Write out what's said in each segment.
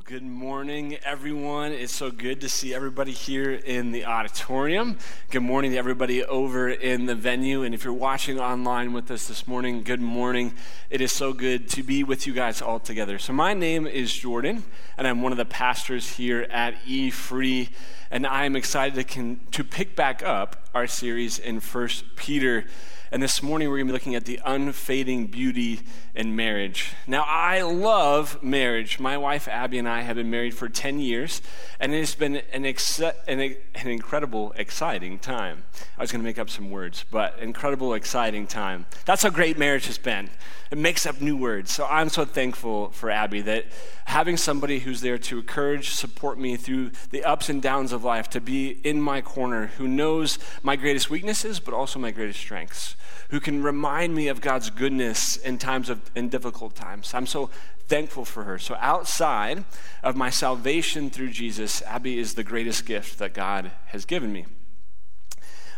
Well, good morning, everyone. It's so good to see everybody here in the auditorium. Good morning to everybody over in the venue. And if you're watching online with us this morning, good morning. It is so good to be with you guys all together. So, my name is Jordan, and I'm one of the pastors here at E Free. And I am excited to, con- to pick back up our series in First Peter. And this morning we're going to be looking at the unfading beauty in marriage. Now, I love marriage. My wife Abby and I have been married for 10 years, and it has been an, ex- an, an incredible, exciting time. I was going to make up some words, but incredible, exciting time. That's how great marriage has been. It makes up new words. So I'm so thankful for Abby that having somebody who's there to encourage, support me through the ups and downs of life, to be in my corner, who knows my greatest weaknesses, but also my greatest strengths who can remind me of God's goodness in times of in difficult times. I'm so thankful for her. So outside of my salvation through Jesus, Abby is the greatest gift that God has given me.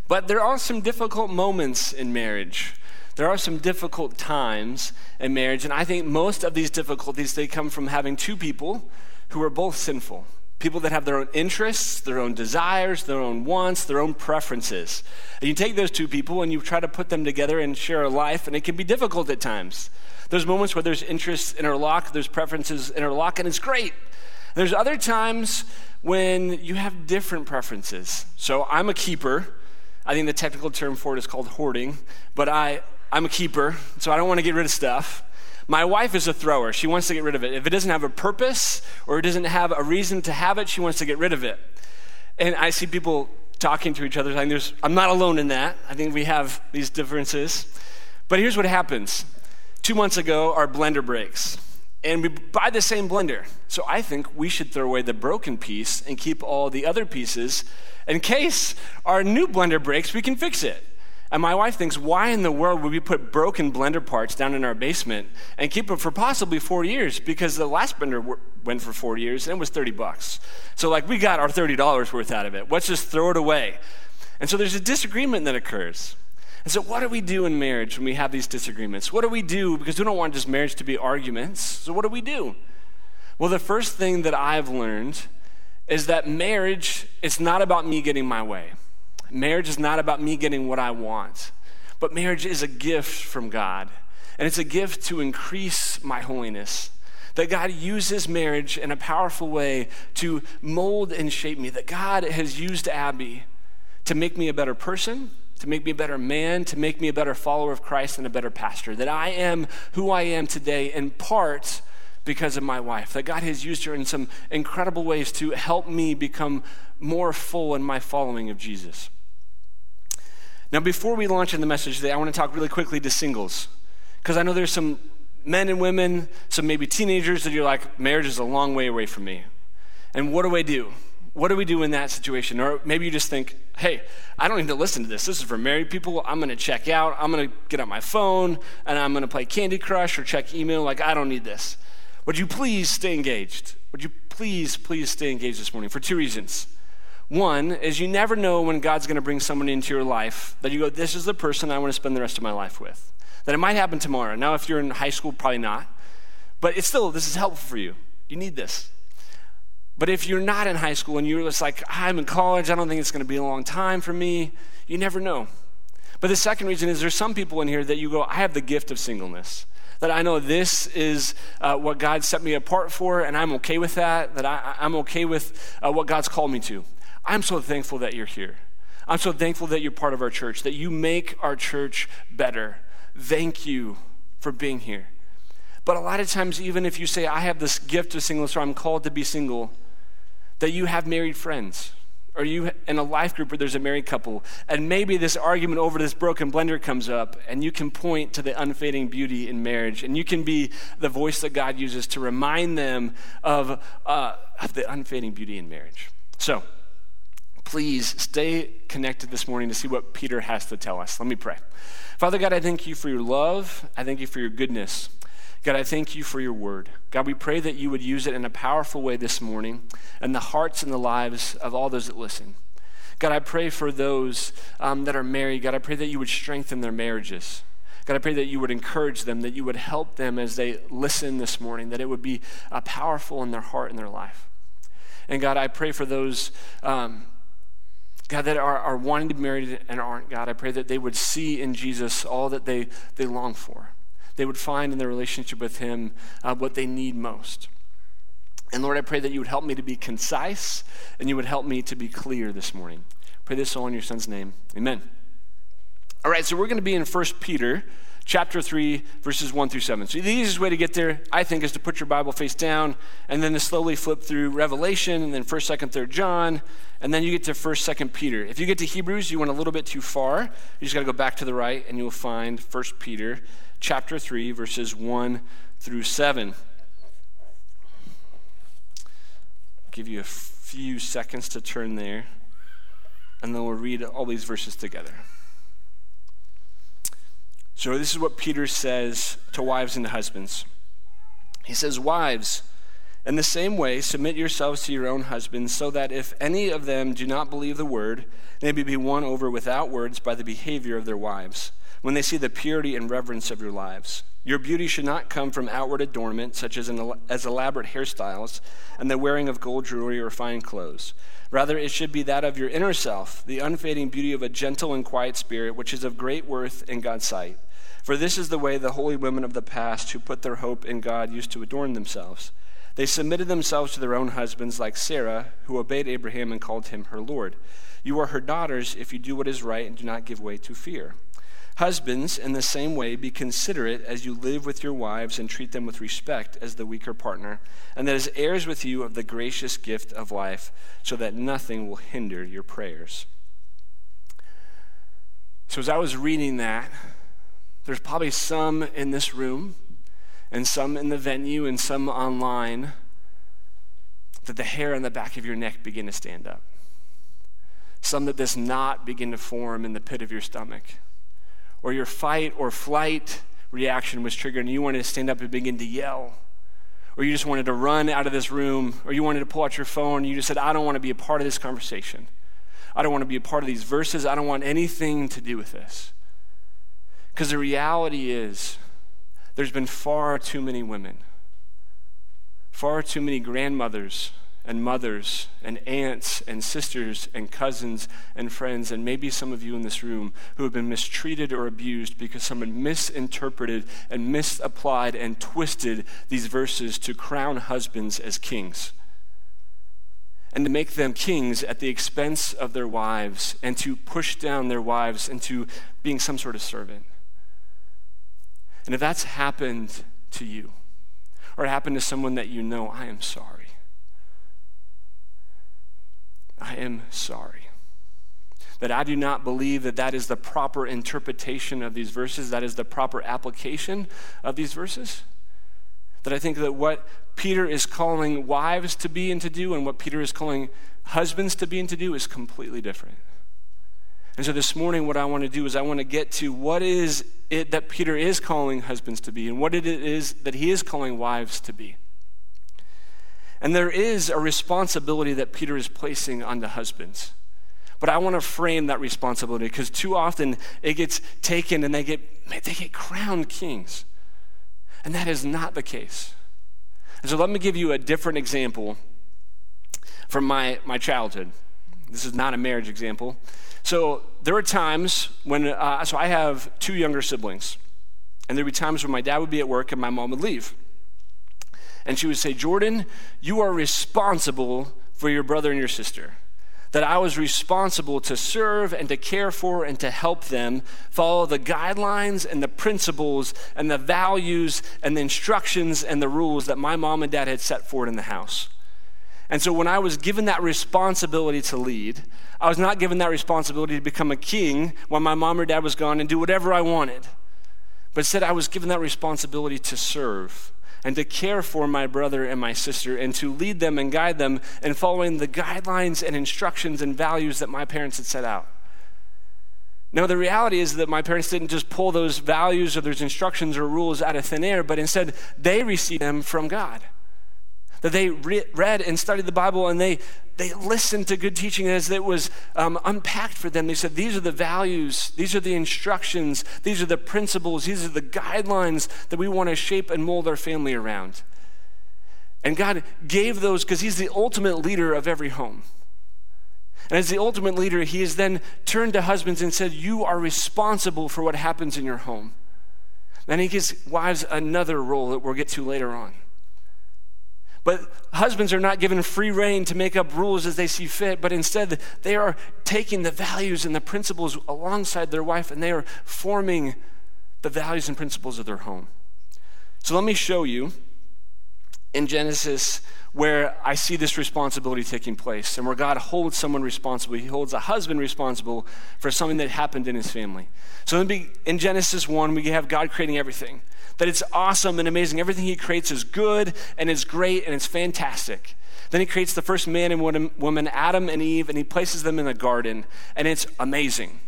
But there are some difficult moments in marriage. There are some difficult times in marriage, and I think most of these difficulties they come from having two people who are both sinful people that have their own interests, their own desires, their own wants, their own preferences. And you take those two people and you try to put them together and share a life, and it can be difficult at times. There's moments where there's interests interlock, there's preferences interlock, and it's great. There's other times when you have different preferences. So I'm a keeper. I think the technical term for it is called hoarding, but I, I'm a keeper, so I don't want to get rid of stuff. My wife is a thrower. She wants to get rid of it. If it doesn't have a purpose or it doesn't have a reason to have it, she wants to get rid of it. And I see people talking to each other. I there's, I'm not alone in that. I think we have these differences. But here's what happens. Two months ago, our blender breaks. And we buy the same blender. So I think we should throw away the broken piece and keep all the other pieces in case our new blender breaks, we can fix it. And my wife thinks, why in the world would we put broken blender parts down in our basement and keep them for possibly four years? Because the last blender went for four years and it was 30 bucks. So, like, we got our $30 worth out of it. Let's just throw it away. And so there's a disagreement that occurs. And so, what do we do in marriage when we have these disagreements? What do we do? Because we don't want just marriage to be arguments. So, what do we do? Well, the first thing that I've learned is that marriage, it's not about me getting my way. Marriage is not about me getting what I want, but marriage is a gift from God. And it's a gift to increase my holiness. That God uses marriage in a powerful way to mold and shape me. That God has used Abby to make me a better person, to make me a better man, to make me a better follower of Christ and a better pastor. That I am who I am today in part because of my wife. That God has used her in some incredible ways to help me become more full in my following of Jesus. Now, before we launch in the message today, I want to talk really quickly to singles. Because I know there's some men and women, some maybe teenagers that you're like, marriage is a long way away from me. And what do I do? What do we do in that situation? Or maybe you just think, hey, I don't need to listen to this. This is for married people. I'm going to check out. I'm going to get on my phone and I'm going to play Candy Crush or check email. Like, I don't need this. Would you please stay engaged? Would you please, please stay engaged this morning for two reasons. One is you never know when God's going to bring someone into your life that you go, this is the person I want to spend the rest of my life with. That it might happen tomorrow. Now, if you're in high school, probably not. But it's still, this is helpful for you. You need this. But if you're not in high school and you're just like, I'm in college, I don't think it's going to be a long time for me, you never know. But the second reason is there's some people in here that you go, I have the gift of singleness. That I know this is uh, what God set me apart for, and I'm okay with that, that I, am okay with uh, what God's called me to. I'm so thankful that you're here. I'm so thankful that you're part of our church, that you make our church better. Thank you for being here. But a lot of times, even if you say, I have this gift of singleness or I'm called to be single, that you have married friends or you in a life group where there's a married couple, and maybe this argument over this broken blender comes up, and you can point to the unfading beauty in marriage, and you can be the voice that God uses to remind them of, uh, of the unfading beauty in marriage. So, please stay connected this morning to see what Peter has to tell us. Let me pray. Father God, I thank you for your love. I thank you for your goodness. God, I thank you for your word. God, we pray that you would use it in a powerful way this morning in the hearts and the lives of all those that listen. God, I pray for those um, that are married. God, I pray that you would strengthen their marriages. God, I pray that you would encourage them, that you would help them as they listen this morning, that it would be uh, powerful in their heart and their life. And God, I pray for those, um, God, that are, are wanting to be married and aren't, God, I pray that they would see in Jesus all that they, they long for. They would find in their relationship with Him uh, what they need most. And Lord, I pray that you would help me to be concise and you would help me to be clear this morning. Pray this all in your Son's name. Amen. All right, so we're going to be in 1 Peter chapter 3, verses 1 through 7. So the easiest way to get there, I think, is to put your Bible face down and then to slowly flip through Revelation and then 1st, 2nd, 3rd John, and then you get to 1st, 2nd Peter. If you get to Hebrews, you went a little bit too far. You just got to go back to the right and you'll find 1st Peter chapter 3, verses 1 through 7. Give you a few seconds to turn there, and then we'll read all these verses together. So, this is what Peter says to wives and to husbands. He says, Wives, in the same way, submit yourselves to your own husbands, so that if any of them do not believe the word, they may be won over without words by the behavior of their wives, when they see the purity and reverence of your lives. Your beauty should not come from outward adornment, such as, an, as elaborate hairstyles and the wearing of gold jewelry or fine clothes. Rather, it should be that of your inner self, the unfading beauty of a gentle and quiet spirit, which is of great worth in God's sight. For this is the way the holy women of the past who put their hope in God used to adorn themselves. They submitted themselves to their own husbands, like Sarah, who obeyed Abraham and called him her Lord. You are her daughters if you do what is right and do not give way to fear. Husbands, in the same way, be considerate as you live with your wives and treat them with respect as the weaker partner, and that as heirs with you of the gracious gift of life, so that nothing will hinder your prayers. So, as I was reading that, there's probably some in this room, and some in the venue, and some online, that the hair on the back of your neck begin to stand up. Some that this knot begin to form in the pit of your stomach. Or your fight or flight reaction was triggered, and you wanted to stand up and begin to yell. Or you just wanted to run out of this room, or you wanted to pull out your phone, and you just said, I don't want to be a part of this conversation. I don't want to be a part of these verses. I don't want anything to do with this. Because the reality is, there's been far too many women, far too many grandmothers and mothers and aunts and sisters and cousins and friends, and maybe some of you in this room who have been mistreated or abused because someone misinterpreted and misapplied and twisted these verses to crown husbands as kings and to make them kings at the expense of their wives and to push down their wives into being some sort of servant. And if that's happened to you, or happened to someone that you know, I am sorry. I am sorry. That I do not believe that that is the proper interpretation of these verses, that is the proper application of these verses. That I think that what Peter is calling wives to be and to do, and what Peter is calling husbands to be and to do, is completely different. And so this morning, what I want to do is I want to get to what is it that Peter is calling husbands to be and what it is that he is calling wives to be. And there is a responsibility that Peter is placing on the husbands. But I want to frame that responsibility because too often it gets taken and they get, they get crowned kings. And that is not the case. And so let me give you a different example from my, my childhood. This is not a marriage example. So there were times when, uh, so I have two younger siblings, and there would be times when my dad would be at work and my mom would leave. And she would say, Jordan, you are responsible for your brother and your sister. That I was responsible to serve and to care for and to help them follow the guidelines and the principles and the values and the instructions and the rules that my mom and dad had set forward in the house. And so when I was given that responsibility to lead, I was not given that responsibility to become a king when my mom or dad was gone and do whatever I wanted. But instead, I was given that responsibility to serve and to care for my brother and my sister and to lead them and guide them in following the guidelines and instructions and values that my parents had set out. Now, the reality is that my parents didn't just pull those values or those instructions or rules out of thin air, but instead they received them from God. That they re- read and studied the Bible and they, they listened to good teaching as it was um, unpacked for them. They said, These are the values, these are the instructions, these are the principles, these are the guidelines that we want to shape and mold our family around. And God gave those because He's the ultimate leader of every home. And as the ultimate leader, He has then turned to husbands and said, You are responsible for what happens in your home. Then He gives wives another role that we'll get to later on. But husbands are not given free reign to make up rules as they see fit, but instead they are taking the values and the principles alongside their wife and they are forming the values and principles of their home. So let me show you in Genesis where I see this responsibility taking place and where God holds someone responsible. He holds a husband responsible for something that happened in his family. So in Genesis 1, we have God creating everything. That it's awesome and amazing. Everything he creates is good and is great and it's fantastic. Then he creates the first man and woman, Adam and Eve, and he places them in the garden, and it's amazing.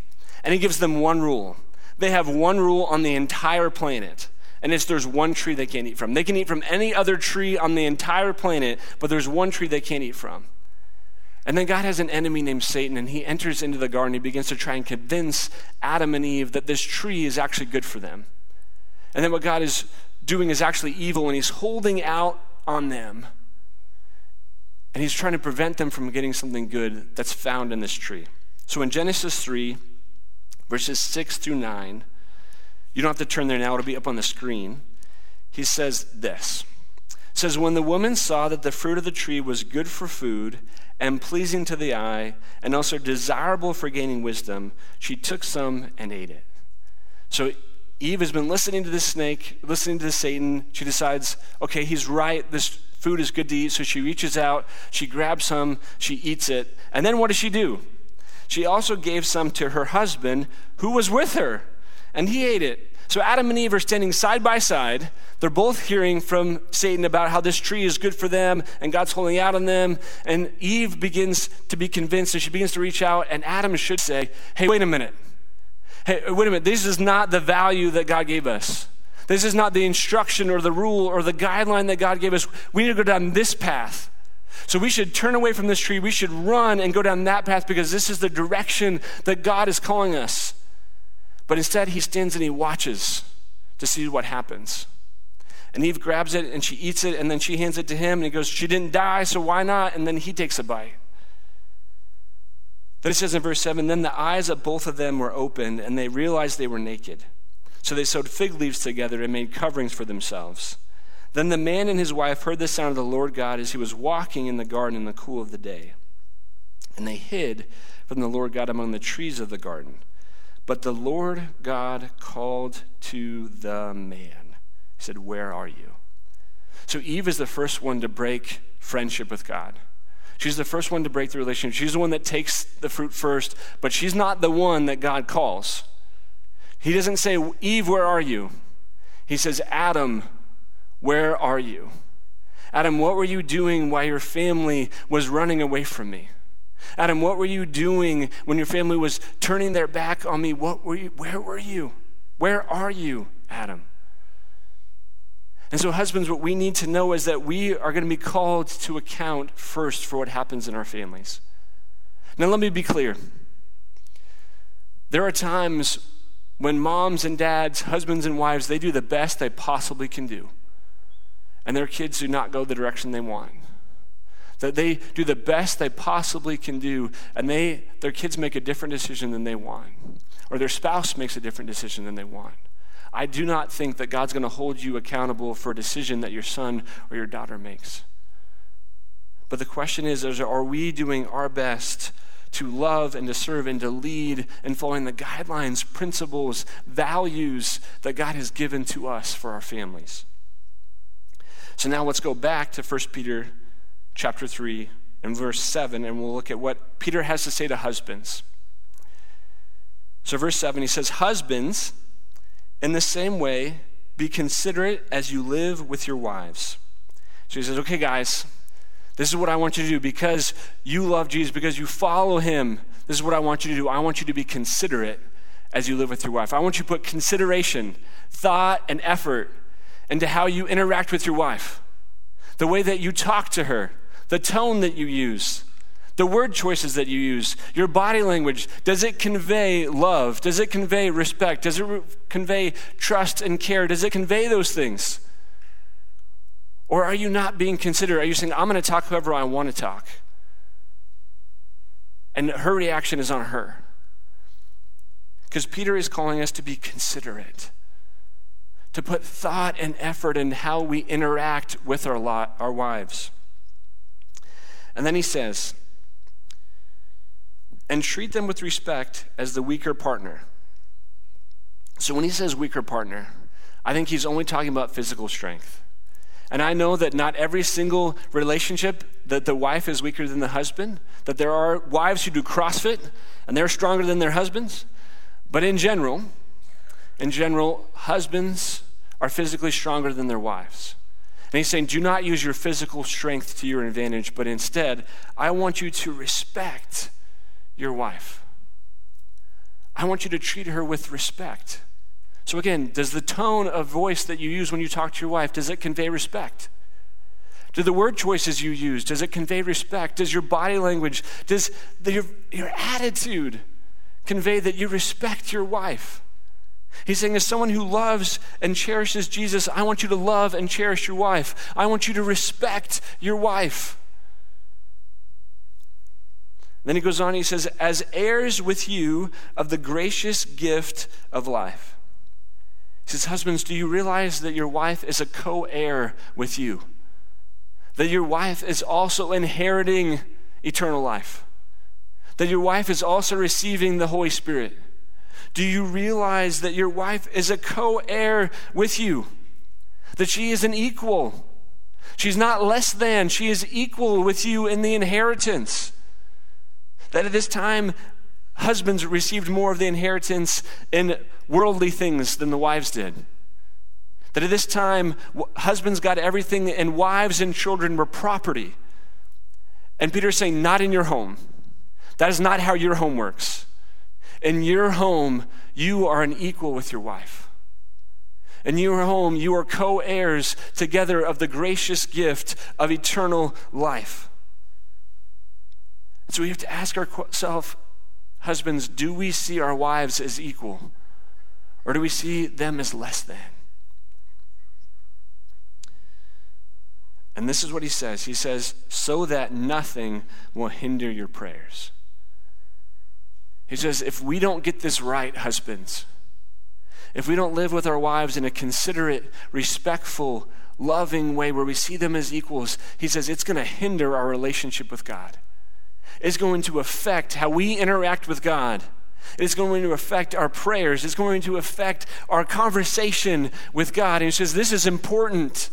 And he gives them one rule. They have one rule on the entire planet and it's there's one tree they can't eat from. They can eat from any other tree on the entire planet, but there's one tree they can't eat from. And then God has an enemy named Satan, and he enters into the garden. He begins to try and convince Adam and Eve that this tree is actually good for them. And then what God is doing is actually evil, and he's holding out on them. And he's trying to prevent them from getting something good that's found in this tree. So in Genesis 3, verses 6 through 9, you don't have to turn there now, it'll be up on the screen. He says this. It says, When the woman saw that the fruit of the tree was good for food and pleasing to the eye and also desirable for gaining wisdom, she took some and ate it. So Eve has been listening to the snake, listening to Satan. She decides, okay, he's right. This food is good to eat. So she reaches out, she grabs some, she eats it. And then what does she do? She also gave some to her husband who was with her and he ate it. So Adam and Eve are standing side by side. They're both hearing from Satan about how this tree is good for them and God's holding out on them. And Eve begins to be convinced and she begins to reach out. And Adam should say, Hey, wait a minute. Hey, wait a minute. This is not the value that God gave us. This is not the instruction or the rule or the guideline that God gave us. We need to go down this path. So we should turn away from this tree. We should run and go down that path because this is the direction that God is calling us. But instead, he stands and he watches to see what happens. And Eve grabs it and she eats it, and then she hands it to him, and he goes, She didn't die, so why not? And then he takes a bite. Then it says in verse 7 Then the eyes of both of them were opened, and they realized they were naked. So they sewed fig leaves together and made coverings for themselves. Then the man and his wife heard the sound of the Lord God as he was walking in the garden in the cool of the day. And they hid from the Lord God among the trees of the garden. But the Lord God called to the man. He said, Where are you? So Eve is the first one to break friendship with God. She's the first one to break the relationship. She's the one that takes the fruit first, but she's not the one that God calls. He doesn't say, Eve, where are you? He says, Adam, where are you? Adam, what were you doing while your family was running away from me? Adam, what were you doing when your family was turning their back on me? What were you, where were you? Where are you, Adam? And so, husbands, what we need to know is that we are going to be called to account first for what happens in our families. Now, let me be clear. There are times when moms and dads, husbands and wives, they do the best they possibly can do, and their kids do not go the direction they want that they do the best they possibly can do, and they, their kids make a different decision than they want, or their spouse makes a different decision than they want. I do not think that God's going to hold you accountable for a decision that your son or your daughter makes. But the question is, is are we doing our best to love and to serve and to lead and following the guidelines, principles, values that God has given to us for our families? So now let's go back to 1 Peter chapter 3 and verse 7, and we'll look at what Peter has to say to husbands. So, verse 7, he says, Husbands, in the same way, be considerate as you live with your wives. So he says, Okay, guys, this is what I want you to do because you love Jesus, because you follow him. This is what I want you to do. I want you to be considerate as you live with your wife. I want you to put consideration, thought, and effort into how you interact with your wife. the way that you talk to her, the tone that you use, the word choices that you use, your body language. Does it convey love? Does it convey respect? Does it re- convey trust and care? Does it convey those things? Or are you not being considerate? Are you saying, I'm going to talk whoever I want to talk? And her reaction is on her. Because Peter is calling us to be considerate, to put thought and effort in how we interact with our, lot, our wives. And then he says, and treat them with respect as the weaker partner. So when he says weaker partner, I think he's only talking about physical strength. And I know that not every single relationship that the wife is weaker than the husband, that there are wives who do CrossFit and they're stronger than their husbands. But in general, in general, husbands are physically stronger than their wives. And he's saying, do not use your physical strength to your advantage, but instead, I want you to respect your wife. I want you to treat her with respect. So again, does the tone of voice that you use when you talk to your wife, does it convey respect? Do the word choices you use, does it convey respect? Does your body language, does the, your, your attitude convey that you respect your wife? He's saying, as someone who loves and cherishes Jesus, I want you to love and cherish your wife. I want you to respect your wife. Then he goes on, he says, as heirs with you of the gracious gift of life. He says, Husbands, do you realize that your wife is a co heir with you? That your wife is also inheriting eternal life? That your wife is also receiving the Holy Spirit? Do you realize that your wife is a co heir with you? That she is an equal? She's not less than, she is equal with you in the inheritance. That at this time, husbands received more of the inheritance in worldly things than the wives did. That at this time, husbands got everything, and wives and children were property. And Peter's saying, Not in your home. That is not how your home works. In your home, you are an equal with your wife. In your home, you are co heirs together of the gracious gift of eternal life. So we have to ask ourselves, husbands, do we see our wives as equal? Or do we see them as less than? And this is what he says He says, so that nothing will hinder your prayers. He says, if we don't get this right, husbands, if we don't live with our wives in a considerate, respectful, loving way where we see them as equals, he says it's going to hinder our relationship with God is going to affect how we interact with God. It's going to affect our prayers. It's going to affect our conversation with God. And he says, This is important.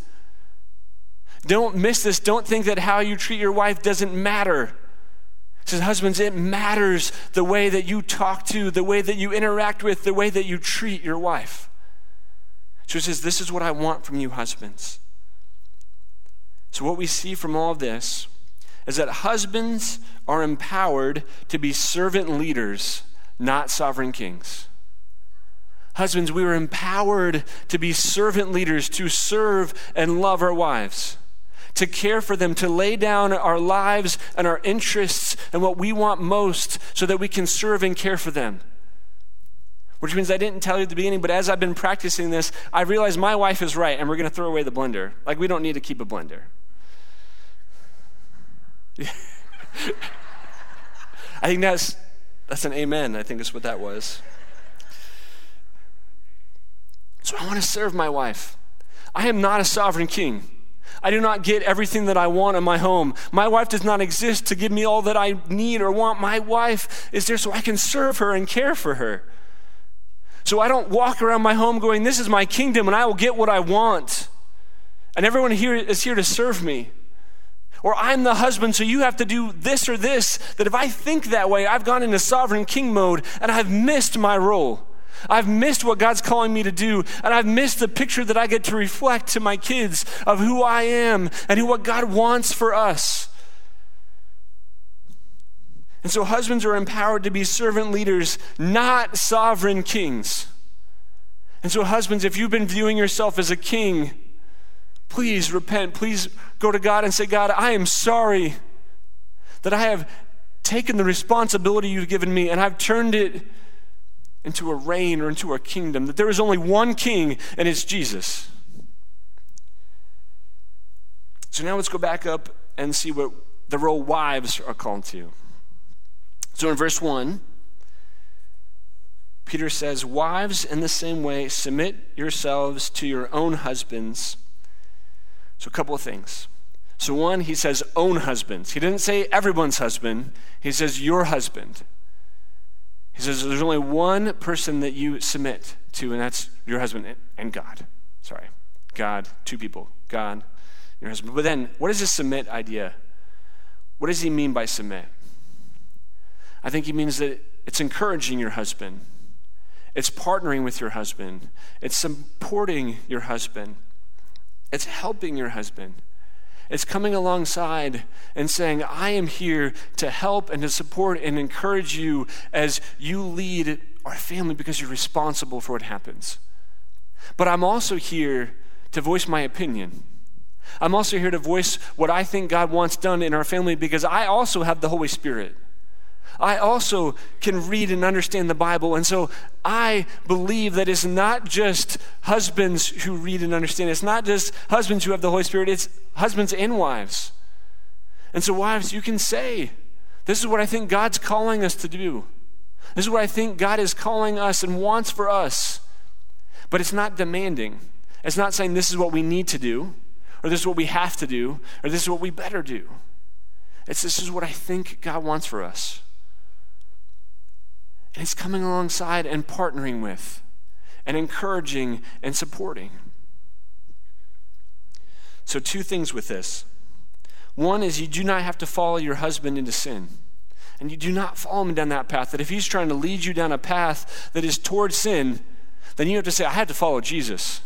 Don't miss this. Don't think that how you treat your wife doesn't matter. He says, Husbands, it matters the way that you talk to, the way that you interact with, the way that you treat your wife. So he says, This is what I want from you, husbands. So, what we see from all this is that husbands are empowered to be servant leaders, not sovereign kings. Husbands, we are empowered to be servant leaders, to serve and love our wives, to care for them, to lay down our lives and our interests and what we want most so that we can serve and care for them. Which means I didn't tell you at the beginning, but as I've been practicing this, I realized my wife is right and we're going to throw away the blender. Like, we don't need to keep a blender. I think that's, that's an amen. I think that's what that was. So I want to serve my wife. I am not a sovereign king. I do not get everything that I want in my home. My wife does not exist to give me all that I need or want. My wife is there so I can serve her and care for her. So I don't walk around my home going, This is my kingdom and I will get what I want. And everyone here is here to serve me. Or I'm the husband, so you have to do this or this. That if I think that way, I've gone into sovereign king mode and I've missed my role. I've missed what God's calling me to do, and I've missed the picture that I get to reflect to my kids of who I am and who what God wants for us. And so, husbands are empowered to be servant leaders, not sovereign kings. And so, husbands, if you've been viewing yourself as a king, please repent. Please go to God and say, God, I am sorry that I have taken the responsibility you've given me and I've turned it into a reign or into a kingdom, that there is only one king and it's Jesus. So now let's go back up and see what the role wives are called to. So in verse 1, Peter says, Wives, in the same way, submit yourselves to your own husbands. So, a couple of things. So, one, he says, own husbands. He didn't say everyone's husband, he says, your husband. He says, there's only one person that you submit to, and that's your husband and God. Sorry. God, two people. God, your husband. But then, what is this submit idea? What does he mean by submit? I think he means that it's encouraging your husband, it's partnering with your husband, it's supporting your husband, it's helping your husband. It's coming alongside and saying, I am here to help and to support and encourage you as you lead our family because you're responsible for what happens. But I'm also here to voice my opinion. I'm also here to voice what I think God wants done in our family because I also have the Holy Spirit. I also can read and understand the Bible. And so I believe that it's not just husbands who read and understand. It's not just husbands who have the Holy Spirit, it's husbands and wives. And so, wives, you can say, This is what I think God's calling us to do. This is what I think God is calling us and wants for us. But it's not demanding. It's not saying this is what we need to do, or this is what we have to do, or this is what we better do. It's this is what I think God wants for us. And he's coming alongside and partnering with and encouraging and supporting. So, two things with this. One is you do not have to follow your husband into sin. And you do not follow him down that path. That if he's trying to lead you down a path that is towards sin, then you have to say, I have to follow Jesus.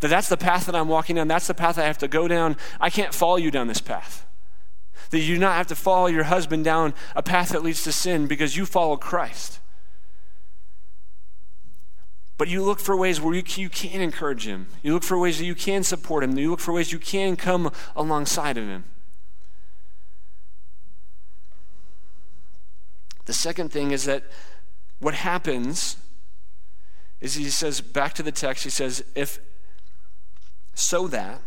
That that's the path that I'm walking down. That's the path I have to go down. I can't follow you down this path. That you do not have to follow your husband down a path that leads to sin because you follow Christ. But you look for ways where you, you can encourage him. You look for ways that you can support him. You look for ways you can come alongside of him. The second thing is that what happens is he says, back to the text, he says, if so that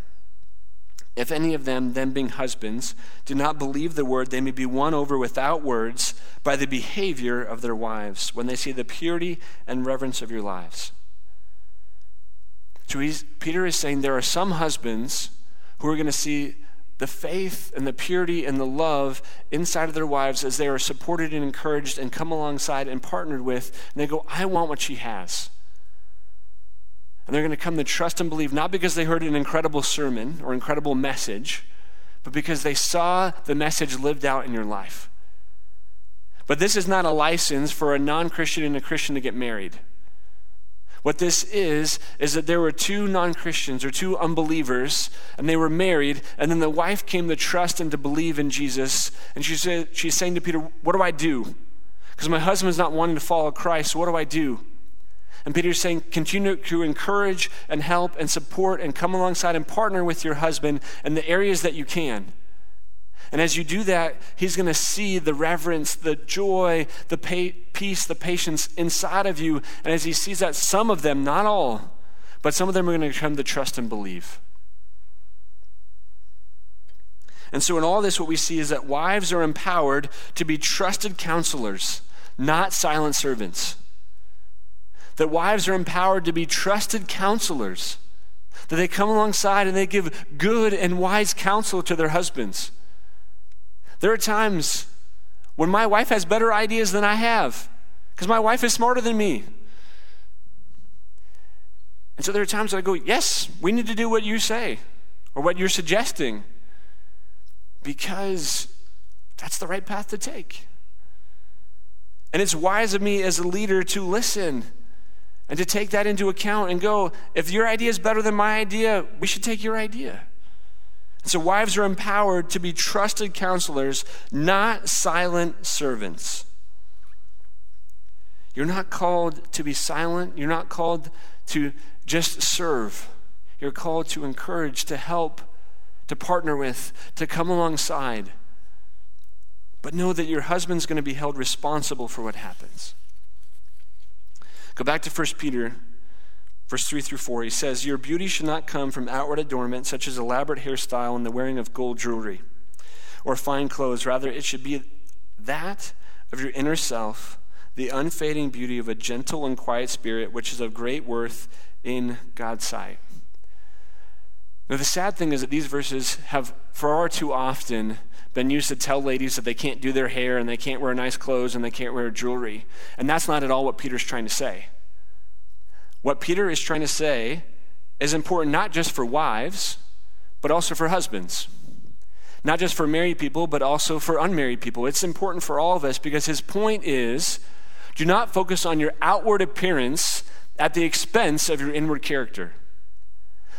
if any of them, them being husbands, do not believe the word, they may be won over without words by the behavior of their wives when they see the purity and reverence of your lives. So Peter is saying there are some husbands who are going to see the faith and the purity and the love inside of their wives as they are supported and encouraged and come alongside and partnered with, and they go, I want what she has. And they're going to come to trust and believe, not because they heard an incredible sermon or incredible message, but because they saw the message lived out in your life. But this is not a license for a non Christian and a Christian to get married. What this is, is that there were two non Christians or two unbelievers, and they were married, and then the wife came to trust and to believe in Jesus. And she said, she's saying to Peter, What do I do? Because my husband's not wanting to follow Christ, so what do I do? And Peter's saying, continue to encourage and help and support and come alongside and partner with your husband in the areas that you can. And as you do that, he's going to see the reverence, the joy, the pa- peace, the patience inside of you. And as he sees that, some of them, not all, but some of them are going to come to trust and believe. And so, in all this, what we see is that wives are empowered to be trusted counselors, not silent servants that wives are empowered to be trusted counselors, that they come alongside and they give good and wise counsel to their husbands. There are times when my wife has better ideas than I have because my wife is smarter than me. And so there are times that I go, Yes, we need to do what you say or what you're suggesting because that's the right path to take. And it's wise of me as a leader to listen and to take that into account and go, if your idea is better than my idea, we should take your idea. So, wives are empowered to be trusted counselors, not silent servants. You're not called to be silent. You're not called to just serve. You're called to encourage, to help, to partner with, to come alongside. But know that your husband's going to be held responsible for what happens. Go back to 1 Peter, verse 3 through 4. He says, Your beauty should not come from outward adornment, such as elaborate hairstyle and the wearing of gold jewelry or fine clothes. Rather, it should be that of your inner self, the unfading beauty of a gentle and quiet spirit, which is of great worth in God's sight. Now, the sad thing is that these verses have far too often been used to tell ladies that they can't do their hair and they can't wear nice clothes and they can't wear jewelry. And that's not at all what Peter's trying to say. What Peter is trying to say is important not just for wives, but also for husbands. Not just for married people, but also for unmarried people. It's important for all of us because his point is do not focus on your outward appearance at the expense of your inward character.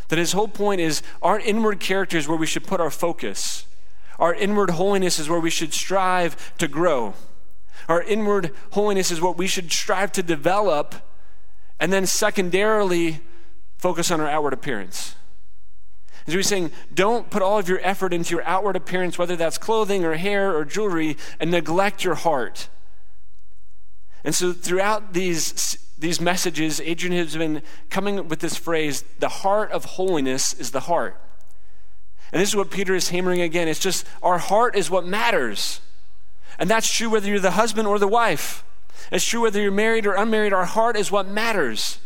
That his whole point is our inward character is where we should put our focus. Our inward holiness is where we should strive to grow. Our inward holiness is what we should strive to develop, and then secondarily, focus on our outward appearance. As we're saying, don't put all of your effort into your outward appearance, whether that's clothing or hair or jewelry, and neglect your heart. And so, throughout these these messages, Adrian has been coming with this phrase the heart of holiness is the heart. And this is what Peter is hammering again. It's just our heart is what matters. And that's true whether you're the husband or the wife. It's true whether you're married or unmarried. Our heart is what matters.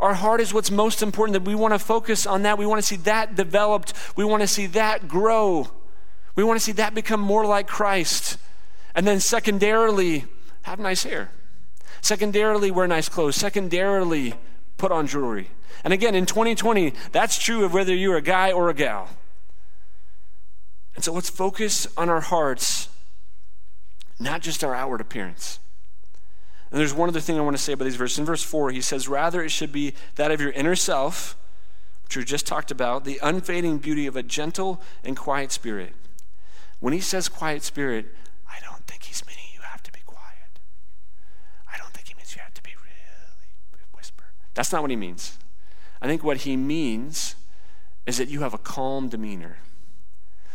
Our heart is what's most important, that we want to focus on that. We want to see that developed. We want to see that grow. We want to see that become more like Christ. And then, secondarily, have nice hair. Secondarily, wear nice clothes. Secondarily, put on jewelry. And again, in 2020, that's true of whether you're a guy or a gal. And so let's focus on our hearts, not just our outward appearance. And there's one other thing I want to say about these verses. In verse 4, he says, Rather, it should be that of your inner self, which we just talked about, the unfading beauty of a gentle and quiet spirit. When he says quiet spirit, I don't think he's meaning you have to be quiet. I don't think he means you have to be really whisper. That's not what he means. I think what he means is that you have a calm demeanor.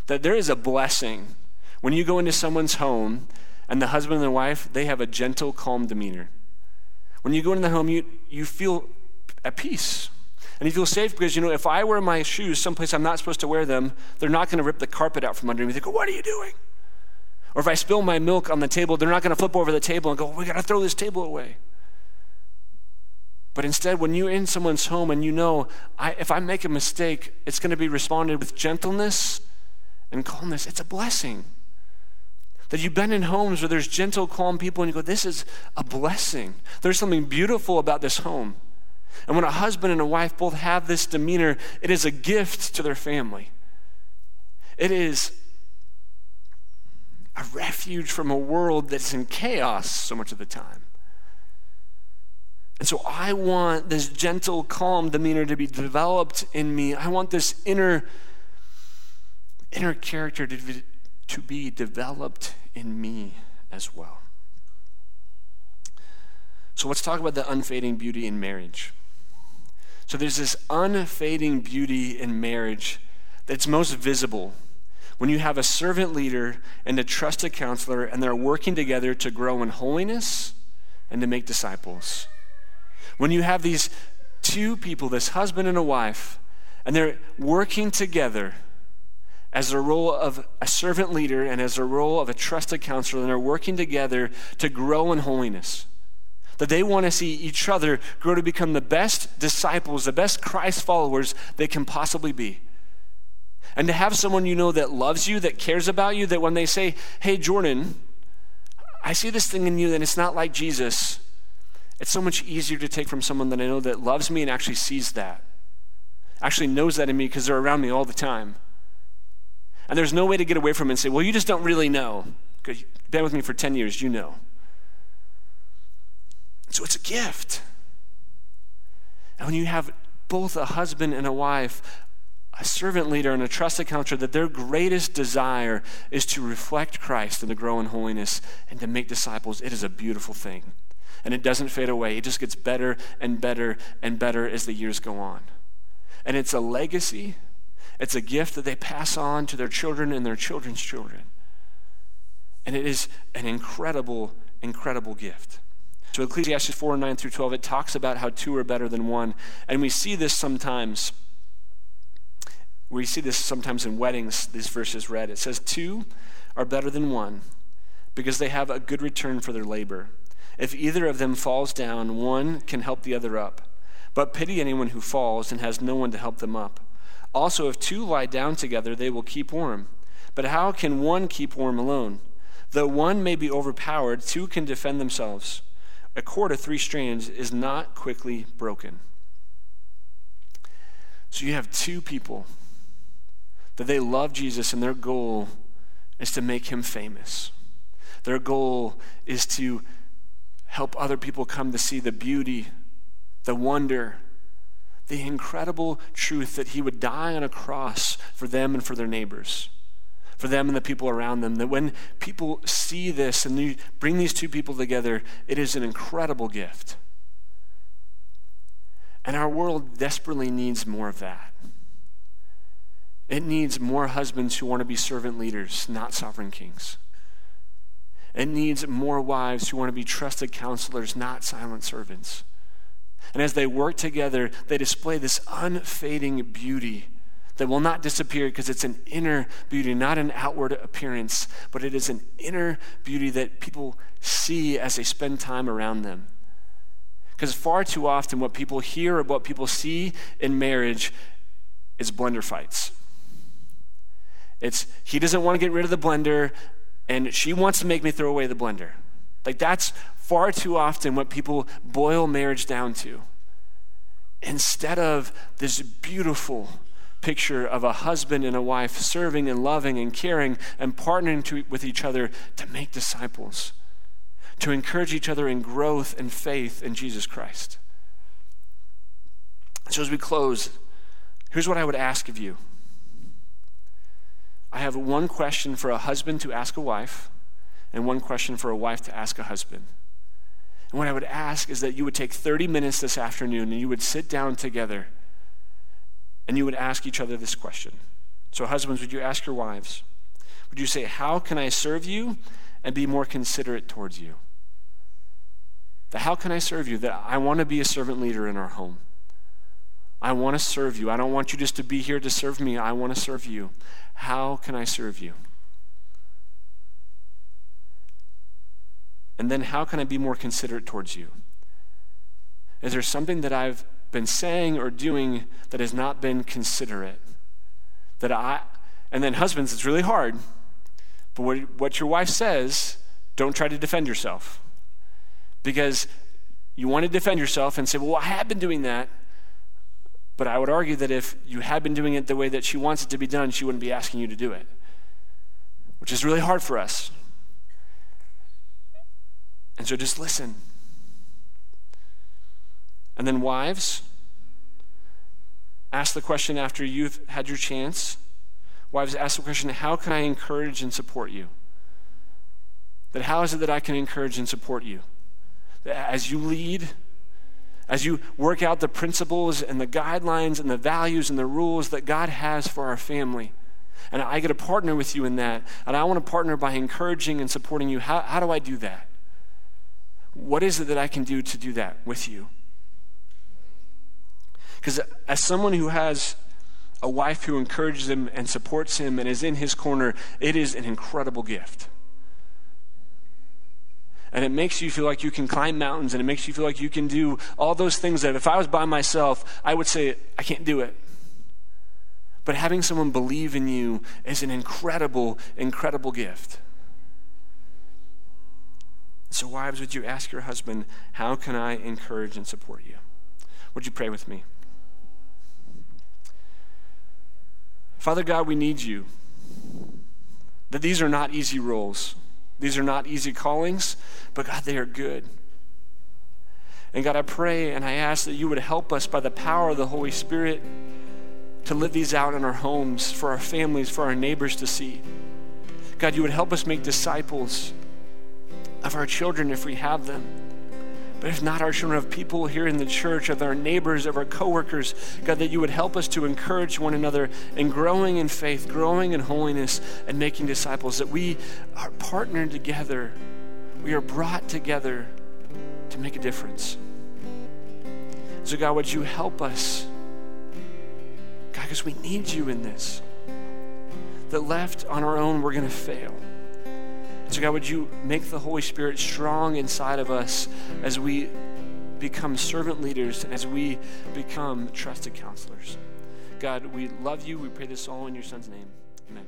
That there is a blessing when you go into someone's home and the husband and the wife, they have a gentle, calm demeanor. When you go into the home, you, you feel at peace. And you feel safe because, you know, if I wear my shoes someplace I'm not supposed to wear them, they're not going to rip the carpet out from under me. They go, What are you doing? Or if I spill my milk on the table, they're not going to flip over the table and go, We got to throw this table away. But instead, when you're in someone's home and you know, I, if I make a mistake, it's going to be responded with gentleness and calmness, it's a blessing. That you've been in homes where there's gentle, calm people, and you go, This is a blessing. There's something beautiful about this home. And when a husband and a wife both have this demeanor, it is a gift to their family. It is a refuge from a world that's in chaos so much of the time. And so I want this gentle, calm demeanor to be developed in me. I want this inner, inner character to be, to be developed in me as well. So let's talk about the unfading beauty in marriage. So there's this unfading beauty in marriage that's most visible when you have a servant leader and a trusted counselor, and they're working together to grow in holiness and to make disciples. When you have these two people, this husband and a wife, and they're working together as a role of a servant leader and as a role of a trusted counselor, and they're working together to grow in holiness. That they want to see each other grow to become the best disciples, the best Christ followers they can possibly be. And to have someone you know that loves you, that cares about you, that when they say, Hey, Jordan, I see this thing in you and it's not like Jesus, it's so much easier to take from someone that I know that loves me and actually sees that, actually knows that in me because they're around me all the time. And there's no way to get away from it and say, well, you just don't really know. Because you've been with me for 10 years, you know. So it's a gift. And when you have both a husband and a wife, a servant leader and a trusted counselor, that their greatest desire is to reflect Christ and to grow in holiness and to make disciples, it is a beautiful thing and it doesn't fade away. It just gets better and better and better as the years go on. And it's a legacy, it's a gift that they pass on to their children and their children's children. And it is an incredible, incredible gift. So Ecclesiastes 4 9 through 12, it talks about how two are better than one. And we see this sometimes. We see this sometimes in weddings, these verses read. It says, Two are better than one because they have a good return for their labor. If either of them falls down, one can help the other up. But pity anyone who falls and has no one to help them up. Also, if two lie down together, they will keep warm. But how can one keep warm alone? Though one may be overpowered, two can defend themselves. A cord of three strands is not quickly broken. So you have two people that they love Jesus and their goal is to make him famous. Their goal is to help other people come to see the beauty, the wonder, the incredible truth that he would die on a cross for them and for their neighbors, for them and the people around them. That when people see this and you bring these two people together, it is an incredible gift. And our world desperately needs more of that. It needs more husbands who want to be servant leaders, not sovereign kings. It needs more wives who want to be trusted counselors, not silent servants. And as they work together, they display this unfading beauty that will not disappear because it's an inner beauty, not an outward appearance, but it is an inner beauty that people see as they spend time around them. Because far too often, what people hear or what people see in marriage is blender fights. It's he doesn't want to get rid of the blender, and she wants to make me throw away the blender. Like that's far too often what people boil marriage down to. Instead of this beautiful picture of a husband and a wife serving and loving and caring and partnering to, with each other to make disciples, to encourage each other in growth and faith in Jesus Christ. So, as we close, here's what I would ask of you. I have one question for a husband to ask a wife, and one question for a wife to ask a husband. And what I would ask is that you would take 30 minutes this afternoon and you would sit down together and you would ask each other this question. So, husbands, would you ask your wives? Would you say, How can I serve you and be more considerate towards you? That how can I serve you? That I want to be a servant leader in our home. I want to serve you. I don't want you just to be here to serve me. I want to serve you. How can I serve you? And then how can I be more considerate towards you? Is there something that I've been saying or doing that has not been considerate? That I, and then husbands, it's really hard. But what, what your wife says, don't try to defend yourself. Because you want to defend yourself and say, well, I have been doing that. But I would argue that if you had been doing it the way that she wants it to be done, she wouldn't be asking you to do it, which is really hard for us. And so just listen. And then, wives, ask the question after you've had your chance. Wives, ask the question how can I encourage and support you? That how is it that I can encourage and support you? That as you lead, as you work out the principles and the guidelines and the values and the rules that God has for our family. And I get to partner with you in that. And I want to partner by encouraging and supporting you. How, how do I do that? What is it that I can do to do that with you? Because as someone who has a wife who encourages him and supports him and is in his corner, it is an incredible gift and it makes you feel like you can climb mountains and it makes you feel like you can do all those things that if I was by myself, I would say, I can't do it. But having someone believe in you is an incredible, incredible gift. So, wives, would you ask your husband, How can I encourage and support you? Would you pray with me? Father God, we need you. That these are not easy roles. These are not easy callings, but God, they are good. And God, I pray and I ask that you would help us by the power of the Holy Spirit to live these out in our homes, for our families, for our neighbors to see. God, you would help us make disciples of our children if we have them. but if not our children, of people here in the church, of our neighbors, of our coworkers, God, that you would help us to encourage one another in growing in faith, growing in holiness, and making disciples, that we are partnered together. We are brought together to make a difference. So, God, would you help us? God, because we need you in this. That left on our own, we're going to fail. So, God, would you make the Holy Spirit strong inside of us as we become servant leaders and as we become trusted counselors? God, we love you. We pray this all in your Son's name. Amen.